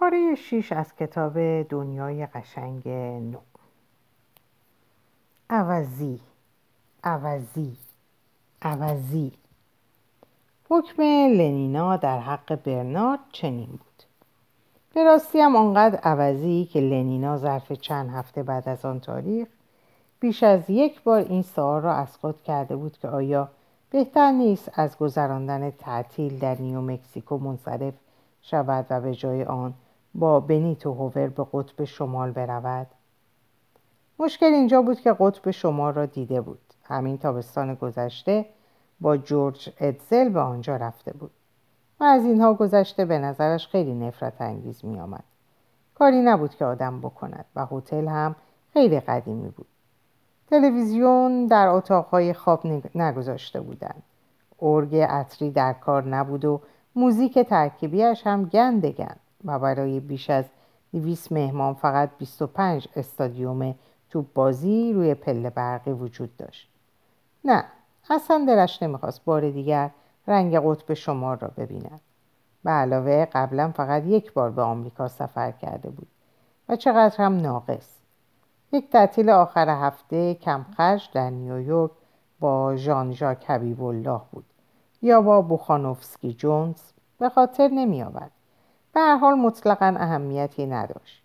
پاره شیش از کتاب دنیای قشنگ نو. عوضی عوضی عوضی. حکم لنینا در حق برنارد چنین بود. به راستی هم آنقدر عوضی که لنینا ظرف چند هفته بعد از آن تاریخ بیش از یک بار این سوال را از خود کرده بود که آیا بهتر نیست از گذراندن تعطیل در نیو مکسیکو منصرف شود و به جای آن با بنیتو هوور به قطب شمال برود. مشکل اینجا بود که قطب شمال را دیده بود. همین تابستان گذشته با جورج ادزل به آنجا رفته بود. و از اینها گذشته به نظرش خیلی نفرت انگیز می آمد. کاری نبود که آدم بکند و هتل هم خیلی قدیمی بود. تلویزیون در اتاقهای خواب نگذاشته بودند. ارگ عطری در کار نبود و موزیک ترکیبیش هم گند گند. و برای بیش از 200 مهمان فقط 25 استادیوم توپ بازی روی پله برقی وجود داشت. نه اصلا دلش نمی‌خواست بار دیگر رنگ قطب شمار را ببیند. به علاوه قبلا فقط یک بار به آمریکا سفر کرده بود و چقدر هم ناقص. یک تعطیل آخر هفته کمخرج در نیویورک با ژان ژاک حبیب الله بود. یا با بوخانوفسکی جونز به خاطر نمی آورد. به هر حال مطلقا اهمیتی نداشت.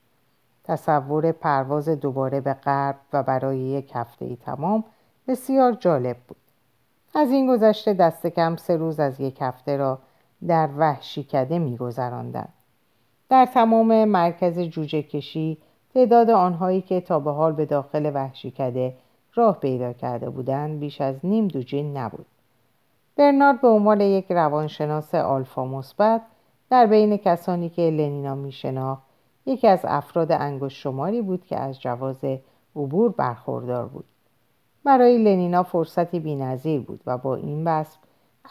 تصور پرواز دوباره به غرب و برای یک هفته ای تمام بسیار جالب بود. از این گذشته دست کم سه روز از یک هفته را در وحشی کده می گذراندن. در تمام مرکز جوجه کشی تعداد آنهایی که تا به حال به داخل وحشی کده راه پیدا کرده بودند بیش از نیم دوجین نبود. برنارد به عنوان یک روانشناس آلفا مثبت در بین کسانی که لنینا میشناخت یکی از افراد انگشت شماری بود که از جواز عبور برخوردار بود. برای لنینا فرصتی بینظیر بود و با این وصف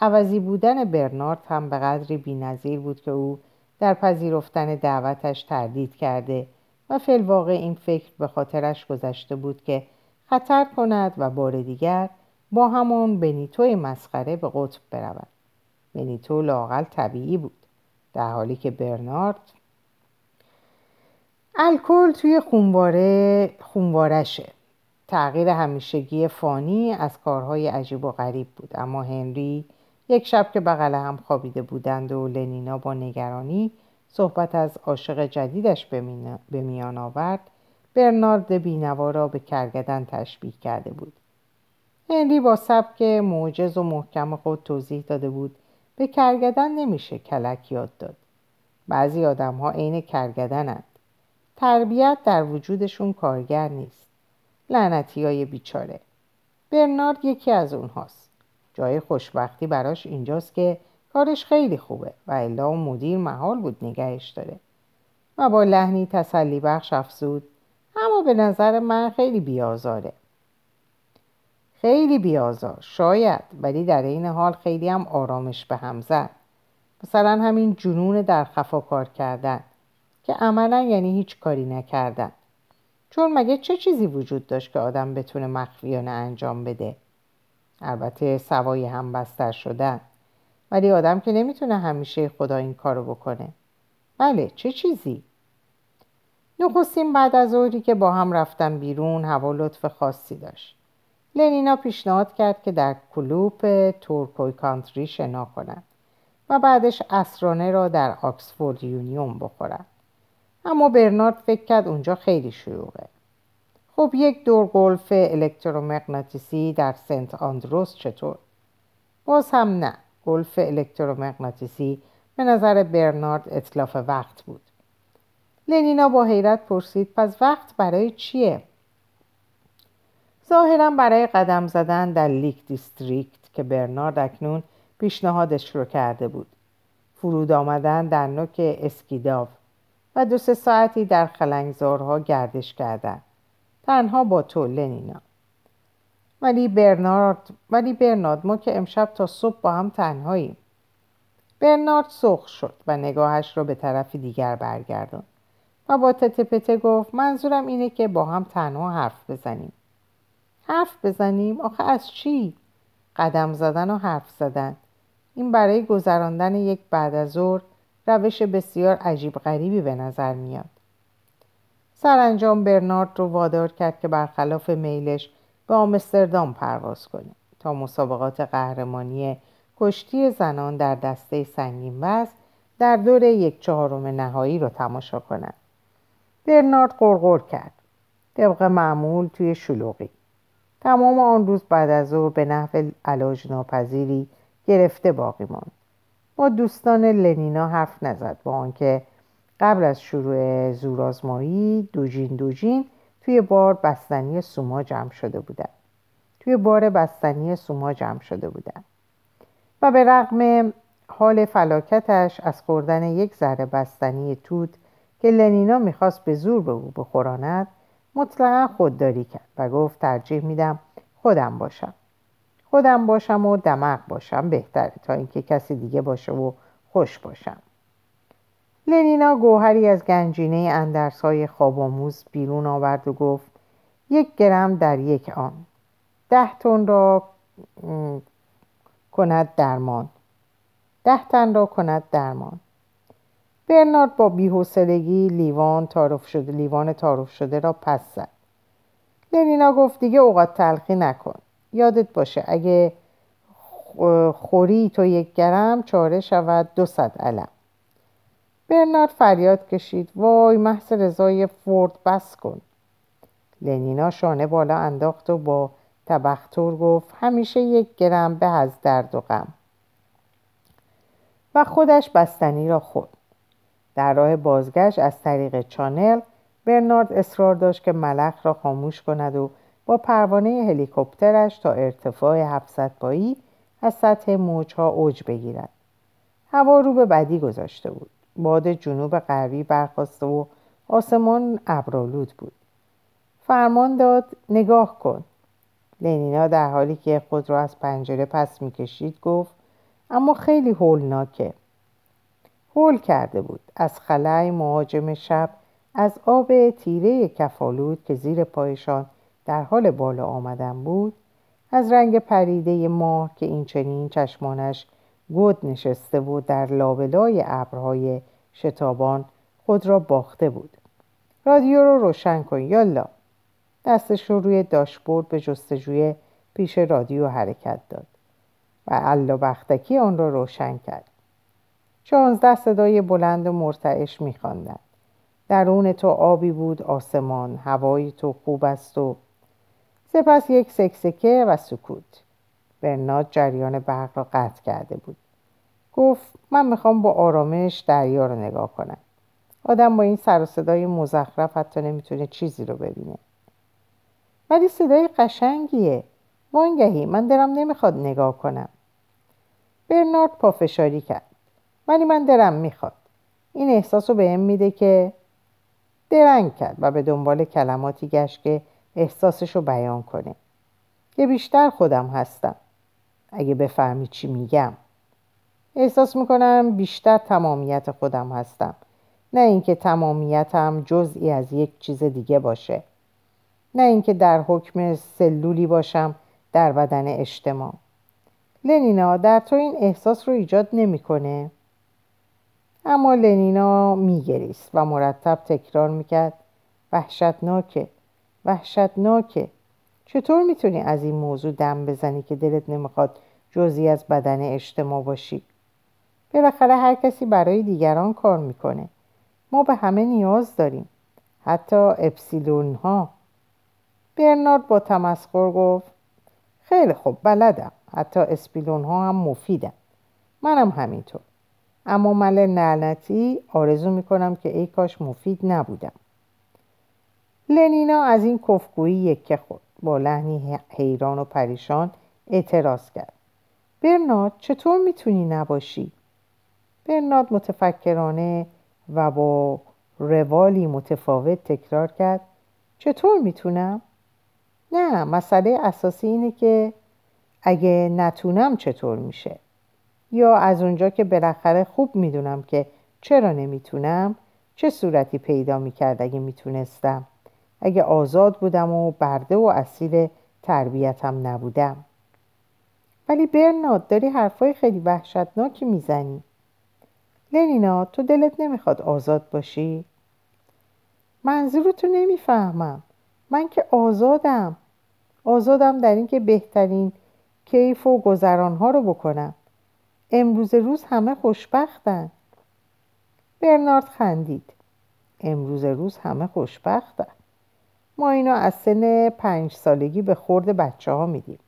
عوضی بودن برنارد هم به قدری بینظیر بود که او در پذیرفتن دعوتش تردید کرده و فلواقع این فکر به خاطرش گذشته بود که خطر کند و بار دیگر با همون بنیتوی مسخره به قطب برود. بنیتو لاقل طبیعی بود. در حالی که برنارد الکل توی خونواره خونوارشه تغییر همیشگی فانی از کارهای عجیب و غریب بود. اما هنری یک شب که بغل هم خوابیده بودند و لنینا با نگرانی صحبت از عاشق جدیدش به میان آورد برنارد بینوا را به کرگدن تشبیه کرده بود. هنری با سبک معجز و محکم خود توضیح داده بود به کرگدن نمیشه کلک یاد داد. بعضی آدم ها عین کرگدنند. تربیت در وجودشون کارگر نیست. لعنتی های بیچاره. برنارد یکی از اونهاست. جای خوشبختی براش اینجاست که کارش خیلی خوبه و الا مدیر محال بود نگهش داره. و با لحنی تسلی بخش افزود اما به نظر من خیلی بیازاره خیلی بیازار شاید. ولی در این حال خیلی هم آرامش به هم زد. مثلا همین جنون در خفا کار کردن. که عملا یعنی هیچ کاری نکردن. چون مگه چه چیزی وجود داشت که آدم بتونه مخفیانه انجام بده؟ البته سوای هم بستر شدن. ولی آدم که نمی‌تونه همیشه خدا این کارو بکنه. بله چه چیزی؟ نخستین بعد از ظهری که با هم رفتن بیرون هوا لطف خاصی داشت. لنینا پیشنهاد کرد که در کلوپ تورکوی کانتری شنا کنند و بعدش اسرانه را در آکسفورد یونیون بخورند. اما برنارد فکر کرد اونجا خیلی شلوغه خب یک دور گلف الکترومغناطیسی در سنت آندروس چطور؟ باز هم نه. گلف الکترومغناطیسی به نظر برنارد اتلاف وقت بود. لنینا با حیرت پرسید پس وقت برای چیه؟ ظاهرا برای قدم زدن در لیک دیستریکت که برنارد اکنون پیشنهادش رو کرده بود. فرود آمدن در نوک اسکیداو و دو سه ساعتی در خلنگزارها گردش کردن. تنها با تو لنینا ولی برنارد ولی برنارد ما که امشب تا صبح با هم تنهاییم. برنارد سرخ شد و نگاهش را به طرف دیگر برگردان و با تته پته گفت منظورم اینه که با هم تنها حرف بزنیم. حرف بزنیم؟ آخه از چی؟ قدم زدن و حرف زدن. این برای گذراندن یک بعد از ظهر روش بسیار عجیب غریبی به نظر میاد. سرانجام برنارد رو وادار کرد که برخلاف میلش به آمستردام پرواز کنه تا مسابقات قهرمانی کشتی زنان در دسته سنگین وز در دور یک چهارم نهایی رو تماشا کنند. برنارد قرقر کرد. طبق معمول توی شلوغی. تمام آن روز بعد از ظهر به نحو علاج ناپذیری گرفته باقی ماند. با دوستان لنینا حرف نزد با آنکه قبل از شروع زورآزمایی دوجین دوجین توی بار بستنی سوما جمع شده بودن توی بار بستنی سوما جمع شده بودن و به رغم حال فلاکتش از خوردن یک ذره بستنی توت که لنینا می‌خواست به زور به او بخوراند مطلقا خودداری کرد و گفت ترجیح میدم خودم باشم. خودم باشم و دمق باشم بهتره تا اینکه کسی دیگه باشه و خوش باشم. لنینا گوهری از گنجینه اندرس های خواباموز بیرون آورد و گفت یک گرم در یک آن. ده تن را کند درمان. ده تن را کند درمان. برنارد با بیحوصلگی لیوان تعارف شده لیوان تعارف شده را پس زد. لنینا گفت دیگه اوقات تلخی نکن. یادت باشه اگه خوری تو یک گرم چاره شود دو صد علم. برنارد فریاد کشید. وای محض رضای فورد بس کن. لنینا شانه بالا انداخت و با تبختور گفت همیشه یک گرم به از درد و غم. و خودش بستنی را خورد. در راه بازگشت از طریق چانل برنارد اصرار داشت که ملخ را خاموش کند و با پروانه هلیکوپترش تا ارتفاع 700 پایی از سطح موجها اوج بگیرد. هوا رو به بدی گذاشته بود. باد جنوب غربی برخواسته و آسمان ابرالود بود. فرمان داد نگاه کن. لنینا در حالی که خود را از پنجره پس می‌کشید گفت اما خیلی هولناکه. هول کرده بود. از خلای مهاجم شب از آب تیره کفالود که زیر پایشان در حال بالا آمدن بود از رنگ پریده ماه که این چنین چشمانش گود نشسته بود در لابلای ابرهای شتابان خود را باخته بود. رادیو رو روشن کن یالا. دستش رو روی داشبورد به جستجوی پیش رادیو حرکت داد و علا بختکی آن را روشن کرد. شانزده صدای بلند و مرتعش میخواندند درون تو آبی بود آسمان هوای تو خوب است و سپس یک سکسکه و سکوت. برناد جریان برق را قطع کرده بود. گفت من می‌خوام با آرامش دریا رو نگاه کنم. آدم با این سر و صدای مزخرف حتی نمی‌تونه چیزی رو ببینه. ولی صدای قشنگیه. وانگهی من دلم نمی‌خواد نگاه کنم. برنارد پافشاری کرد. ولی من دلم می‌خواد. این احساس رو بهم میده که درنگ کرد و به دنبال کلماتی گشت که احساسش رو بیان کنه. که بیشتر خودم هستم. اگه بفهمی چی میگم. احساس می‌کنم بیشتر تمامیت خودم هستم. نه اینکه تمامیتم جزئی از یک چیز دیگه باشه. نه اینکه در حکم سلولی باشم در بدن اجتماع. لنینا در تو این احساس رو ایجاد نمی‌کنه؟ اما لنینا میگریست و مرتب تکرار می‌کرد وحشتناکه وحشتناکه. چطور می‌تونی از این موضوع دم بزنی که دلت نمی‌خواد جزی از بدن اجتماع باشی؟ بالاخره هر کسی برای دیگران کار می‌کنه. ما به همه نیاز داریم. حتی اپسیلون ها برنارد با تمسخر گفت خیلی خوب بلدم. حتی اسپیلون ها هم مفیدن. منم همینطور. اما من لعنتی آرزو می‌کنم که ای کاش مفید نبودم. لنینا از این کفگویی یکه خود با لحنی حیران و پریشان اعتراض کرد. برنارد چطور می‌تونی نباشی؟ برنارد متفکرانه و با روالی متفاوت تکرار کرد. چطور می‌تونم؟ نه مسئله اساسی اینه که اگه نتونم چطور میشه؟ یا از اونجا که بالاخره خوب می‌دونم که چرا نمی‌تونم چه صورتی پیدا می‌کرد اگه می‌تونستم. اگه آزاد بودم و برده و اصیل تربیتم نبودم. ولی برنارد داری حرفای خیلی وحشتناکی می‌زنی. لنینا تو دلت نمی‌خواد آزاد باشی؟ منظورتو نمی‌فهمم. من که آزادم. آزادم در اینکه بهترین کیف و گذرانها رو بکنم. امروز روز همه خوشبختن. برنارد خندید. امروز روز همه خوشبختن. ما اینو از سن پنج سالگی به خورد بچه ها میدیم.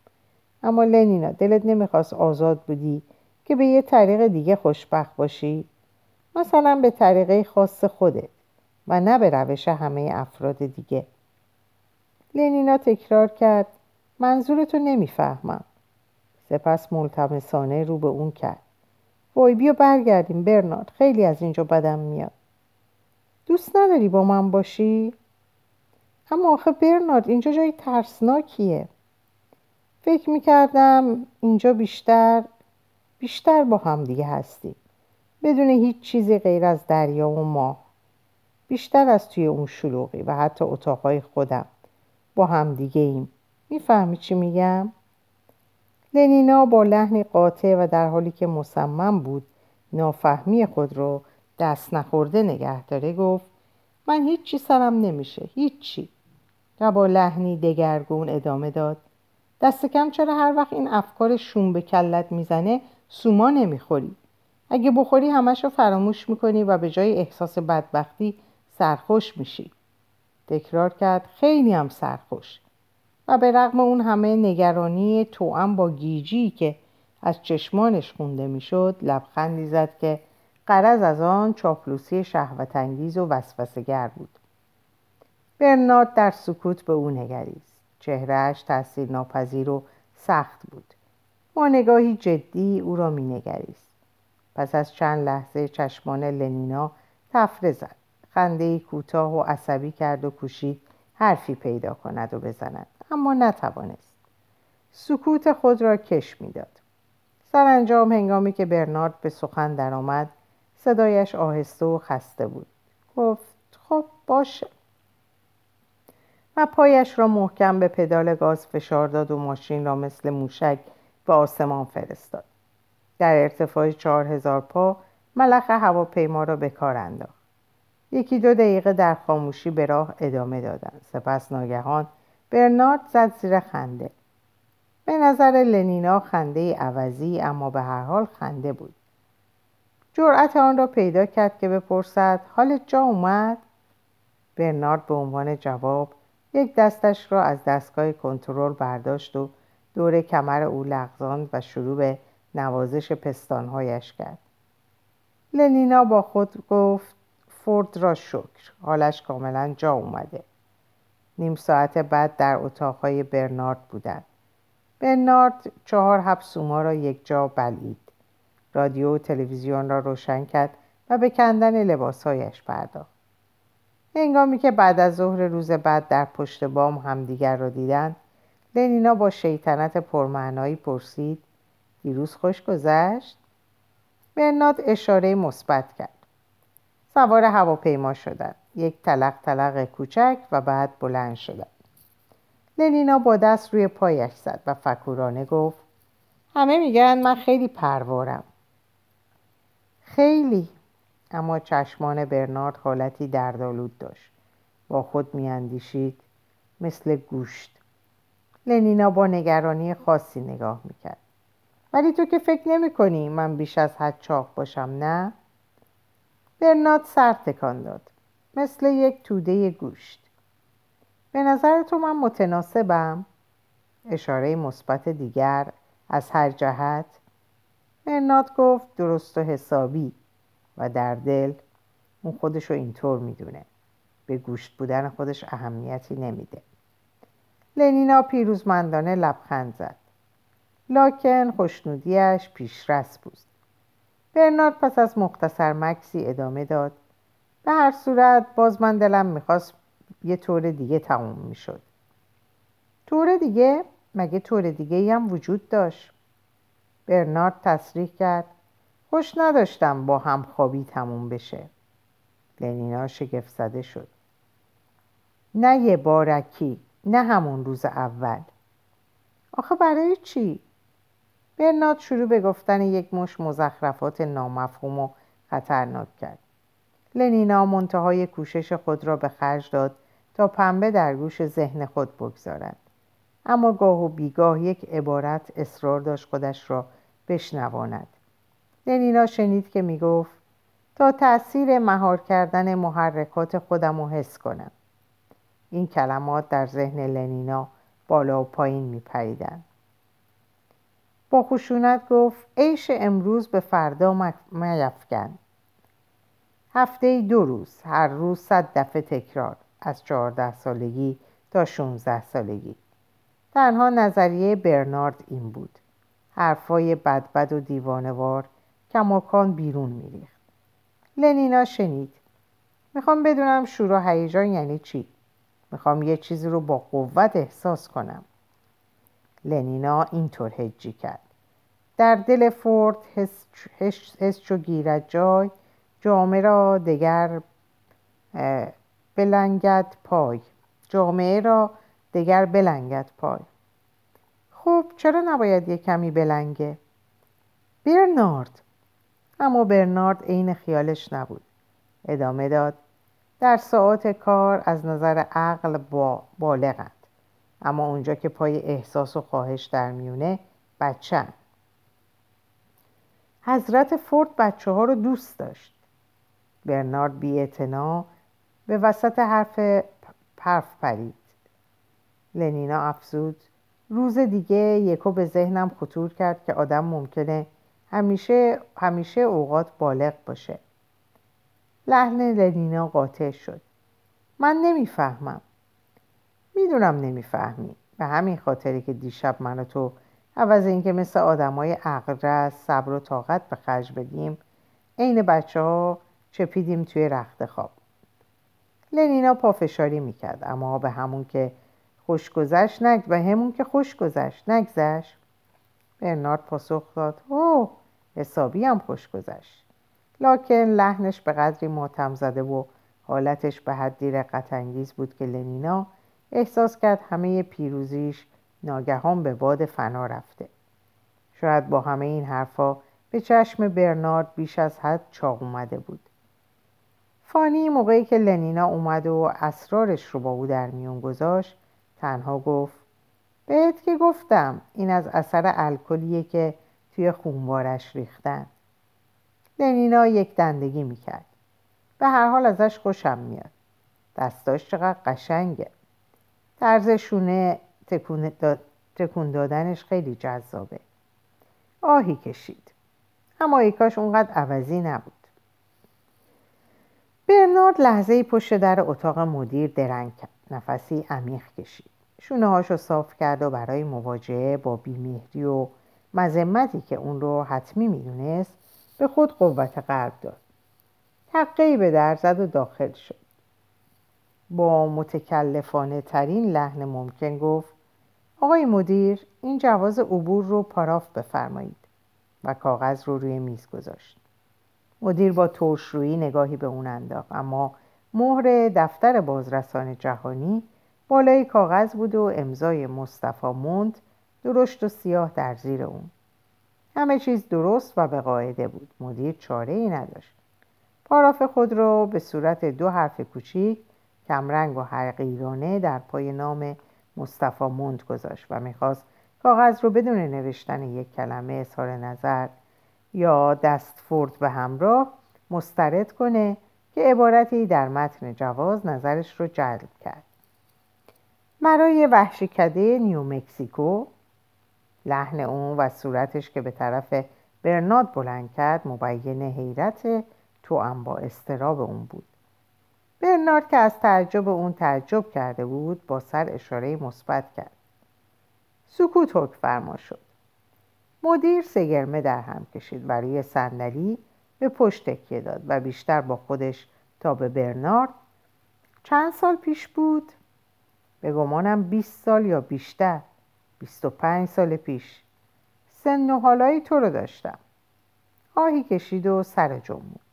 اما لنینا دلت نمی‌خواست آزاد بودی که به یه طریق دیگه خوشبخت باشی؟ مثلا به طریقه خاص خودت و نه به روش همه افراد دیگه. لنینا تکرار کرد منظورتو نمی‌فهمم. سپس ملتمسانه رو به اون کرد. وای بیا برگردیم برنارد خیلی از اینجا بدم میاد. دوست نداری با من باشی؟ اما آخه برنارد اینجا جای ترسناکیه. فکر می‌کردم اینجا بیشتر بیشتر با هم دیگه هستیم. بدون هیچ چیزی غیر از دریا و ماه. بیشتر از توی اون شلوغی و حتی اتاقای خودم. با هم دیگه ایم می‌فهمی چی میگم؟ لنینا با لحنی قاطع و در حالی که مصمم بود نافهمی خود رو دست نخورده نگه داره گفت من هیچی سرم نمیشه هیچی. و با لحنی دگرگون ادامه داد. دست کم چرا هر وقت این افکار شوم به کلت می‌زنه سوما نمی‌خوری. اگه بخوری همش رو فراموش می‌کنی و به جای احساس بدبختی سرخوش میشی. تکرار کرد خیلی هم سرخوش. و به رغم اون همه نگرانی توام با گیجی که از چشمانش خونده می‌شد لبخندی زد که قرض از آن چاپلوسی شهوتانگیز و وسوسهگر بود. برنارد در سکوت به او نگریست. چهرهش تاثیر ناپذیر و سخت بود. با نگاهی جدی او را مینگریست. پس از چند لحظه چشمان لنینا تفره زد. خنده کوتاه و عصبی کرد و کوشید حرفی پیدا کند و بزند. اما نتوانست. سکوت خود را کش می‌داد. سرانجام هنگامی که برنارد به سخن درآمد صدایش آهسته و خسته بود. گفت خب باشه. و پایش را محکم به پدال گاز فشار داد و ماشین را مثل موشک به آسمان فرستاد. در ارتفاع چهار هزار پا ملخ هواپیما را به کار انداخت. یکی دو دقیقه در خاموشی به راه ادامه دادند سپس ناگهان برنارد زد زیر خنده. به نظر لنینا خنده عوضی اما به هر حال خنده بود. جرأت آن را پیدا کرد که بپرسد حالت جا اومد؟ برنارد به عنوان جواب یک دستش را از دستگاه کنترل برداشت و دور کمر او لغزاند و شروع به نوازش پستانهایش کرد. لنینا با خود گفت فورد را شکر. حالش کاملا جا اومده. نیم ساعت بعد در اتاقهای برنارد بودند برنارد چهار هفسوما را یک جا بلید رادیو و تلویزیون را روشن کرد و به کندن لباسهایش پرداخت. هنگامی که بعد از ظهر روز بعد در پشت بام همدیگر را دیدند لنینا با شیطنت پرمعنایی پرسید دیروز خوش گذشت؟ برنارد اشاره مثبت کرد. سوار هواپیما شدند یک تلق تلق کوچک و بعد بلند شدند لنینا با دست روی پایش زد و فکورانه گفت همه میگن من خیلی پروارم. خیلی. اما چشمان برنارد حالتی دردآلود داشت. با خود میاندیشید مثل گوشت. لنینا با نگرانی خاصی نگاه می‌کرد. ولی تو که فکر نمی کنی من بیش از حد چاق باشم نه؟ برنارد سر تکان داد. مثل یک توده گوشت. به نظر تو من متناسبم؟ اشاره مثبت دیگر از هر جهت. برنارد گفت درست و حسابی و در دل اون خودش رو اینطور می‌دونه. به گوشت بودن خودش اهمیتی نمیده. لنینا پیروزمندانه لبخند زد. لاکن خوشنودیش پیشرس بود. برنارد پس از مختصر مکسی ادامه داد. به هر صورت باز من دلم می‌خواست یه طور دیگه تموم می‌شد. طور دیگه؟ مگه طور دیگه هم وجود داشت؟ برنارد تصریح کرد. خوش نداشتم با همخوابی تموم بشه. لنینا شگفت زده شد. نه یه بارکی نه همون روز اول. آخه برای چی؟ برنارد شروع به گفتن یک مش مزخرفات نامفهوم و خطرناک کرد. لنینا منتهای کوشش خود را به خرج داد تا پنبه در گوش ذهن خود بگذارد. اما گاه و بیگاه یک عبارت اصرار داشت خودش را بشنواند. لنینا شنید که می‌گفت تا تأثیر مهار کردن محرکات خودم رو حس کنم. این کلمات در ذهن لنینا بالا و پایین میپریدند. با خشونت گفت عیش امروز به فردا میفکن هفته دو روز هر روز صد دفعه تکرار از چهارده سالگی تا 16 سالگی. تنها نظریه برنارد این بود. حرفای بدبد و دیوانوار کماکان بیرون میریخت. لنینا شنید. می‌خوام بدونم شور هیجان یعنی چی؟ می‌خوام یه چیزی رو با قوت احساس کنم. لنینا اینطور هجی کرد. در دل فورد حس چو گیرد جای جامعه را دگر بلنگد پای. جامعه را دگر بلنگد پای. خب چرا نباید یه کمی بلنگه؟ برنارد. اما برنارد عین خیالش نبود. ادامه داد در ساعات کار از نظر عقل با بالغند اما اونجا که پای احساس و خواهش در میونه بچن حضرت فورد بچه ها رو دوست داشت. برنارد بی به وسط حرف پرف پرید. لنینا افزود روز دیگه یکو به ذهنم خطور کرد که آدم ممکنه همیشه همیشه اوقات بالغ باشه. لحن لنینا قاطع شد. من نمی‌فهمم. می‌دونم نمی‌فهمی. به همین خاطری که دیشب من و تو عوض اینکه مثل آدمای عقل صبر و طاقت به خرج بدیم عین بچه ها چپیدیم توی رخت خواب. لنینا پافشاری می‌کرد اما به همون که خوش گذشت نگ به همون که خوش گذشت نگذشت. برنارد پاسخ داد اوه حسابی هم خوش گذشت. لاکن لحنش به قدری ماتم زده و حالتش به حدی رقت انگیز بود که لنینا احساس کرد همه پیروزیش ناگهان به باد فنا رفته. شاید با همه این حرفا به چشم برنارد بیش از حد چاق اومده بود. فانی موقعی که لنینا اومد و اسرارش رو با او در میون گذاشت تنها گفت بهت که گفتم این از اثر الکلیه که توی خونبارش ریختن. لنینا یک دندگی می‌کرد. به هر حال ازش خوشم میاد. دستاش چقدر قشنگه. طرز شونه تکون دادنش خیلی جذابه. آهی کشید. اما ایکاش اونقدر عوضی نبود. برنارد لحظه پشت در اتاق مدیر درنگ نفسی عمیق کشید. شونه هاشو صاف کرد و برای مواجهه با بیمهری و مذمتی که اون رو حتمی می‌دونست به خود قوت قلب داد. حقی به در زد و داخل شد. با متکلفانه ترین لحن ممکن گفت آقای مدیر این جواز عبور رو پاراف بفرمایید. و کاغذ رو روی میز گذاشت. مدیر با ترشرویی نگاهی به اون انداخت اما مهر دفتر بازرسان جهانی بالای کاغذ بود و امضای مصطفی موند درشت و سیاه در زیر اون. همه چیز درست و به قاعده بود. مدیر چاره ای نداشت. پاراف خود را به صورت دو حرف کوچیک کمرنگ و حقیرانه در پای نام مصطفی موند گذاشت و می‌خواست کاغذ رو بدون نوشتن یک کلمه اظهار نظر یا دستفورد به همراه مسترد کنه که عبارتی در متن جواز نظرش رو جلب کرد. مرای وحشیکده نیو مکسیکو لحن اون و صورتش که به طرف برناد بلند کرد مبین حیرت تو با استراب اون بود. برنارد که از تعجب اون تعجب کرده بود با سر اشاره مثبت کرد. سکوت حکم فرما شد. مدیر سگرمه در هم کشید و روی صندلی به پشت تکیه داد و بیشتر با خودش تا به برنارد. چند سال پیش بود؟ به گمانم 20 سال یا بیشتر. 25 سال پیش. سن و حالایی تو رو داشتم. آهی کشید و سر جمعون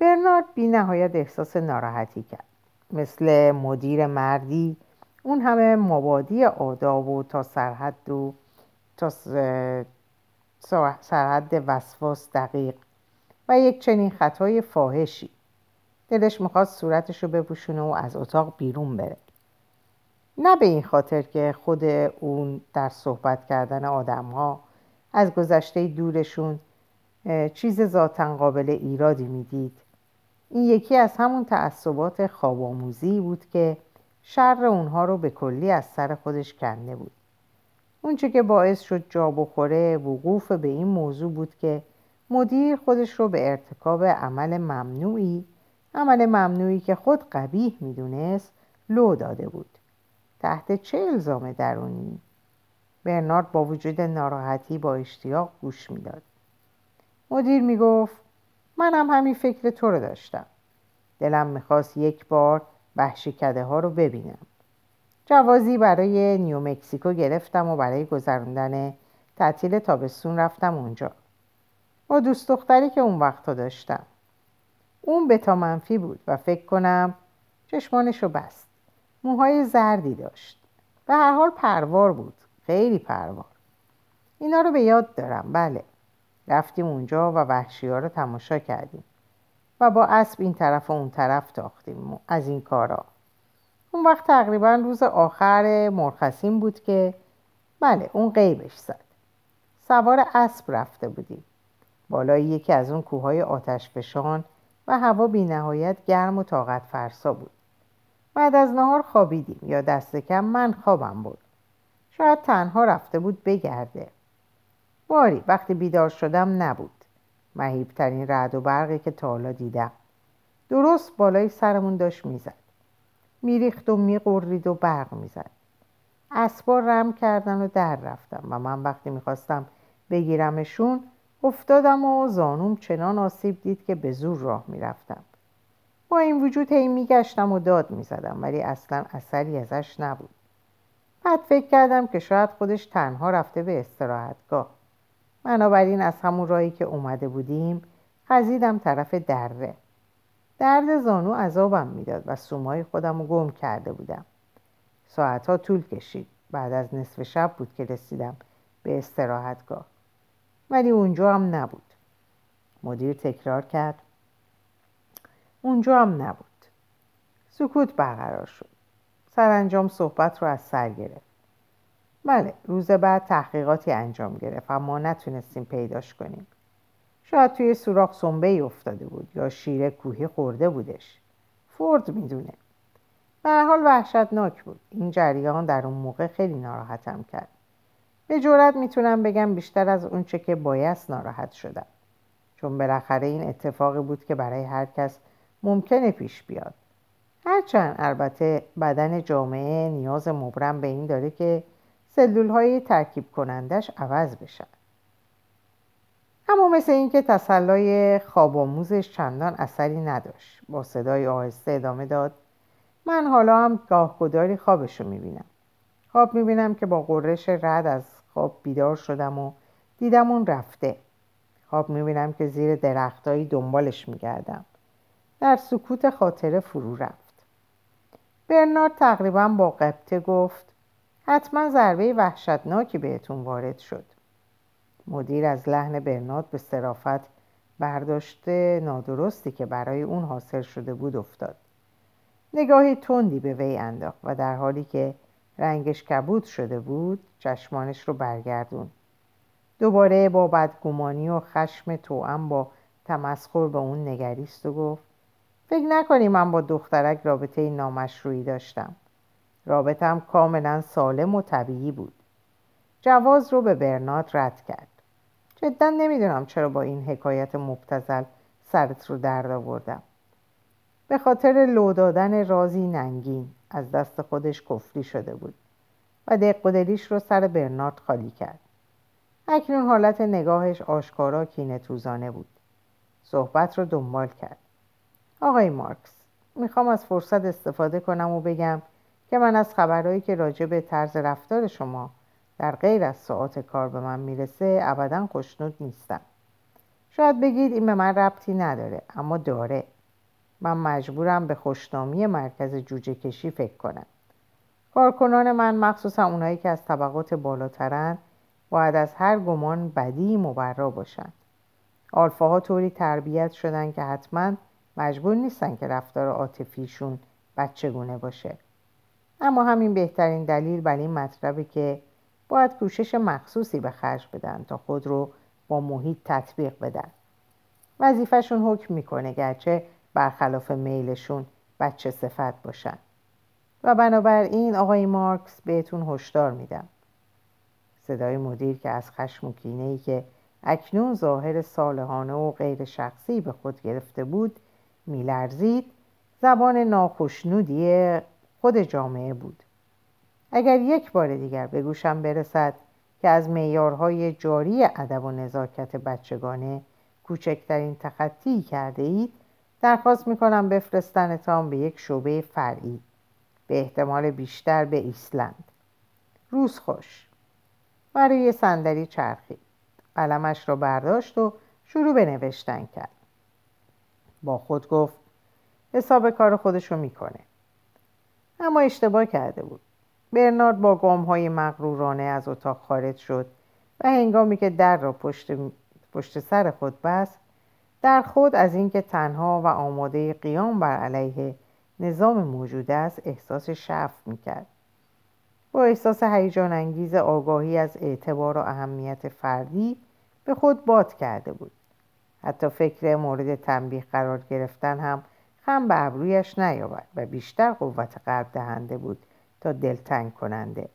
برنارد بی نهایت احساس ناراحتی کرد. مثل مدیر مردی اون همه مبادی آداب و تا سرحد و تا سرحد وسواس دقیق و یک چنین خطای فاحشی. دلش می‌خواست صورتش رو بپوشونه و از اتاق بیرون بره. نه به این خاطر که خود اون در صحبت کردن آدم ها از گذشته دورشون چیز ذاتا قابل ایرادی می‌دید. این یکی از همون تعصبات خواب آموزی بود که شر اونها رو به کلی از سر خودش کنده بود. اونچه که باعث شد جا بخوره وقوف به این موضوع بود که مدیر خودش رو به ارتکاب عمل ممنوعی عمل ممنوعی که خود قبیح می‌دونست لو داده بود. تحت چه الزام درونی؟ برنارد با وجود ناراحتی با اشتیاق گوش می‌داد. مدیر می‌گفت منم همین فکر تو رو داشتم. دلم می‌خواست یک بار وحشی کده ها رو ببینم. جوازی برای نیومکسیکو گرفتم و برای گذراندن تعطیل تابستون رفتم اونجا. با دوست دختری که اون وقتا داشتم. اون بتا منفی بود و فکر کنم چشمانشو بست. موهای زردی داشت. به هر حال پروار بود. خیلی پروار. اینا رو به یاد دارم. بله. رفتیم اونجا و وحشی ها رو تماشا کردیم و با اسب این طرف و اون طرف تاختیم از این کارا. اون وقت تقریبا روز آخر مرخصین بود که بله اون قیبش زد. سوار اسب رفته بودیم. بالای یکی از اون کوههای آتش فشان و هوا بی نهایت گرم و طاقت فرسا بود. بعد از نهار خوابیدیم یا دست کم من خوابم بود شاید تنها رفته بود بگرده. باری وقتی بیدار شدم نبود. مهیبترین رعد و برقی که تا حالا دیدم. درست بالای سرمون داشت می‌زد. میریخت و میقرید و برق می‌زد. اسبا رم کردن و در رفتم و من وقتی می‌خواستم بگیرمشون افتادم و زانوم چنان آسیب دید که به زور راه می‌رفتم. با این وجود هی میگشتم و داد می‌زدم ولی اصلا اثری ازش نبود. بعد فکر کردم که شاید خودش تنها رفته به استراحتگاه. بنابراین از همون راهی که اومده بودیم خزیدم طرف دره. درد زانو عذابم می‌داد و سومای خودم رو گم کرده بودم. ساعتها طول کشید. بعد از نصف شب بود که رسیدم به استراحتگاه. ولی اونجا هم نبود. مدیر تکرار کرد. اونجا هم نبود. سکوت برقرار شد. سرانجام صحبت رو از سر گرفت. بله روز بعد تحقیقاتی انجام گرفت اما نتونستیم پیداش کنیم. شاید توی سوراخ سنبه ای افتاده بود یا شیر کوهی خورده بودش. فورد می‌دونه. به حال وحشتناک بود. این جریان در اون موقع خیلی ناراحتم کرد. به جورت می‌تونم بگم بیشتر از اونچه که بایست ناراحت شدم. چون بالاخره این اتفاقی بود که برای هر کس ممکنه پیش بیاد. هرچند البته بدن جامعه نیاز مبرم به این داره که سلول های ترکیب کنندش عوض بشن. اما مثل اینکه تسلای خواب آموزش چندان اثری نداشت با صدای آهسته ادامه داد من حالا هم گاه گداری خوابش رو می‌بینم. خواب می‌بینم که با قررش رد از خواب بیدار شدم و دیدم اون رفته. خواب می‌بینم که زیر درختایی دنبالش میگردم. در سکوت خاطره فرو رفت. برنارد تقریبا با قبطه گفت حتما ضربه وحشتناکی بهتون وارد شد. مدیر از لحن برنارد به صرافت برداشت نادرستی که برای اون حاصل شده بود افتاد. نگاهی تندی به وی انداخت و در حالی که رنگش کبود شده بود چشمانش رو برگردون. دوباره با بدگمانی و خشم توام با تمسخر به اون نگریست و گفت فکر نکنی من با دخترک رابطه نامشروعی داشتم. رابطم کاملا سالم و طبیعی بود. جواز رو به برنارد رد کرد. جدا نمی‌دونم چرا با این حکایت مبتزل سرت رو درد آوردم. به خاطر لو دادن رازی ننگین از دست خودش کفری شده بود و دق رو سر برنارد خالی کرد. اکنون حالت نگاهش آشکارا کینه توزانه بود. صحبت رو دنبال کرد. آقای مارکس می‌خوام از فرصت استفاده کنم و بگم که من از خبرهایی که راجع به طرز رفتار شما در غیر از ساعت کار به من می‌رسه ابدا خوشنود نیستم. شاید بگید این به من ربطی نداره اما داره. من مجبورم به خوشنامی مرکز جوجه کشی فکر کنم. کارکنان من مخصوصا اونایی که از طبقات بالاترن باید از هر گمان بدی مبرا باشند. آلفاها طوری تربیت شدن که حتما مجبور نیستن که رفتار عاطفیشون بچگونه باشه. اما همین بهترین دلیل بر این مطلبه که باید کوشش مخصوصی به خرج بدن تا خود رو با محیط تطبیق بدن. وظیفهشون حکم می‌کنه گرچه برخلاف میلشون بچه صفت باشن. و بنابراین آقای مارکس بهتون هشدار میدم. صدای مدیر که از خشم و کینه ای که اکنون ظاهر صالحانه و غیر شخصی به خود گرفته بود میلرزید زبان ناخشنودی خود جامعه بود. اگر یک بار دیگر به گوشم برسد که از معیارهای جاری ادب و نزاکت بچگانه کوچکترین تخطی کرده اید درخواست می‌کنم بفرستنتان به یک شعبه فرعی به احتمال بیشتر به ایسلند. روز خوش. و روی صندلی چرخید قلمش را برداشت و شروع به نوشتن کرد. با خود گفت حساب کار خودشو می‌کنه. اما اشتباه کرده بود. برنارد با گام های مغرورانه از اتاق خارج شد و هنگامی که در را پشت, پشت سر خود بست در خود از اینکه تنها و آماده قیام بر علیه نظام موجود است احساس شف می‌کرد. با احساس هیجان انگیز آگاهی از اعتبار و اهمیت فردی به خود باد کرده بود. حتی فکر مورد تنبیه قرار گرفتن هم خم به ابرویش نیاورد و بیشتر قوت قلب دهنده بود تا دلتنگ کننده.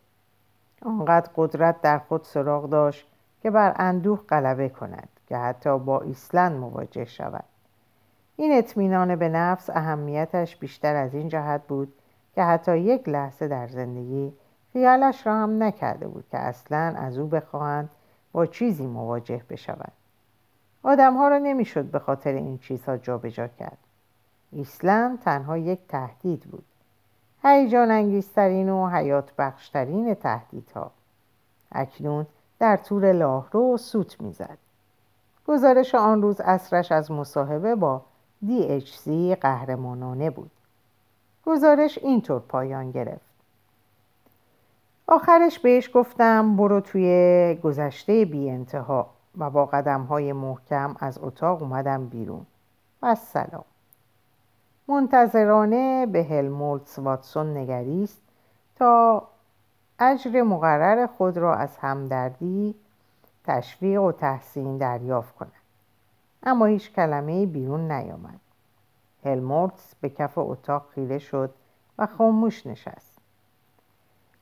آنقدر قدرت در خود سراغ داشت که بر اندوه غلبه کند که حتی با ایسلند مواجه شود. این اطمینان به نفس اهمیتش بیشتر از این جهت بود که حتی یک لحظه در زندگی خیالش را هم نکرده بود که اصلا از او بخواهند با چیزی مواجه بشود آدمها را نمی‌شد به خاطر این چیزها جابجا کرد. ایسلند تنها یک تهدید بود. هیجان انگیزترین و حیات بخشترین تهدیدها. اکنون در طور لاهرو سوت می‌زد. گزارش آن روز اصرش از مصاحبه با DHC قهرمانانه بود. گزارش اینطور پایان گرفت. آخرش بهش گفتم برو توی گذشته بی انتها. و با قدم های محکم از اتاق اومدم بیرون. و سلام. منتظرانه به هلمولتس واتسون نگریست تا اجر مقرر خود را از همدردی تشویق و تحسین دریافت کند. اما هیچ کلمه بیرون نیامد. هلمولتس به کف اتاق خیره شد و خاموش نشست.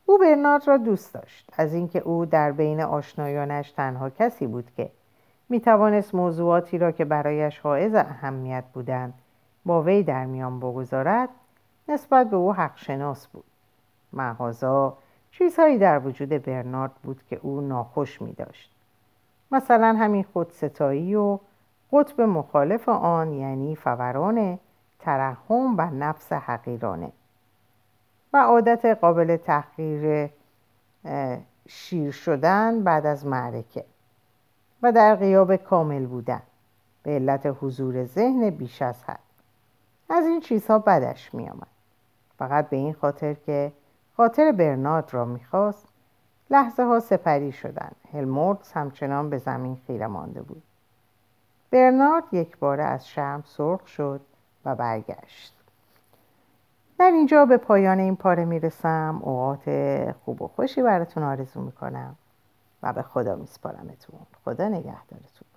او برنارد را دوست داشت. از اینکه او در بین آشنایانش تنها کسی بود که می توانست موضوعاتی را که برایش حائز اهمیت بودند با وی در میان بگذارد نسبت به او حق شناس بود. محازا چیزهایی در وجود برنارد بود که او ناخوش می داشت مثلا همین خودستایی و قطب مخالف آن یعنی فوران ترحم و نفس حقیرانه. و عادت قابل تحقیر شیر شدن بعد از معرکه. و در غیاب کامل بودن. به علت حضور ذهن بیش از حد. از این چیزها بدش می آمد. فقط به این خاطر که خاطر برنارد را می‌خواست لحظه ها سپری شدند هلمورتس همچنان به زمین خیره مانده بود. برنارد یک باره از شرم سرخ شد و برگشت. در اینجا به پایان این پاره می‌رسم. اوقات خوب و خوشی براتون آرزو می‌کنم و به خدا میسپارمتون. خدا نگهدارتون.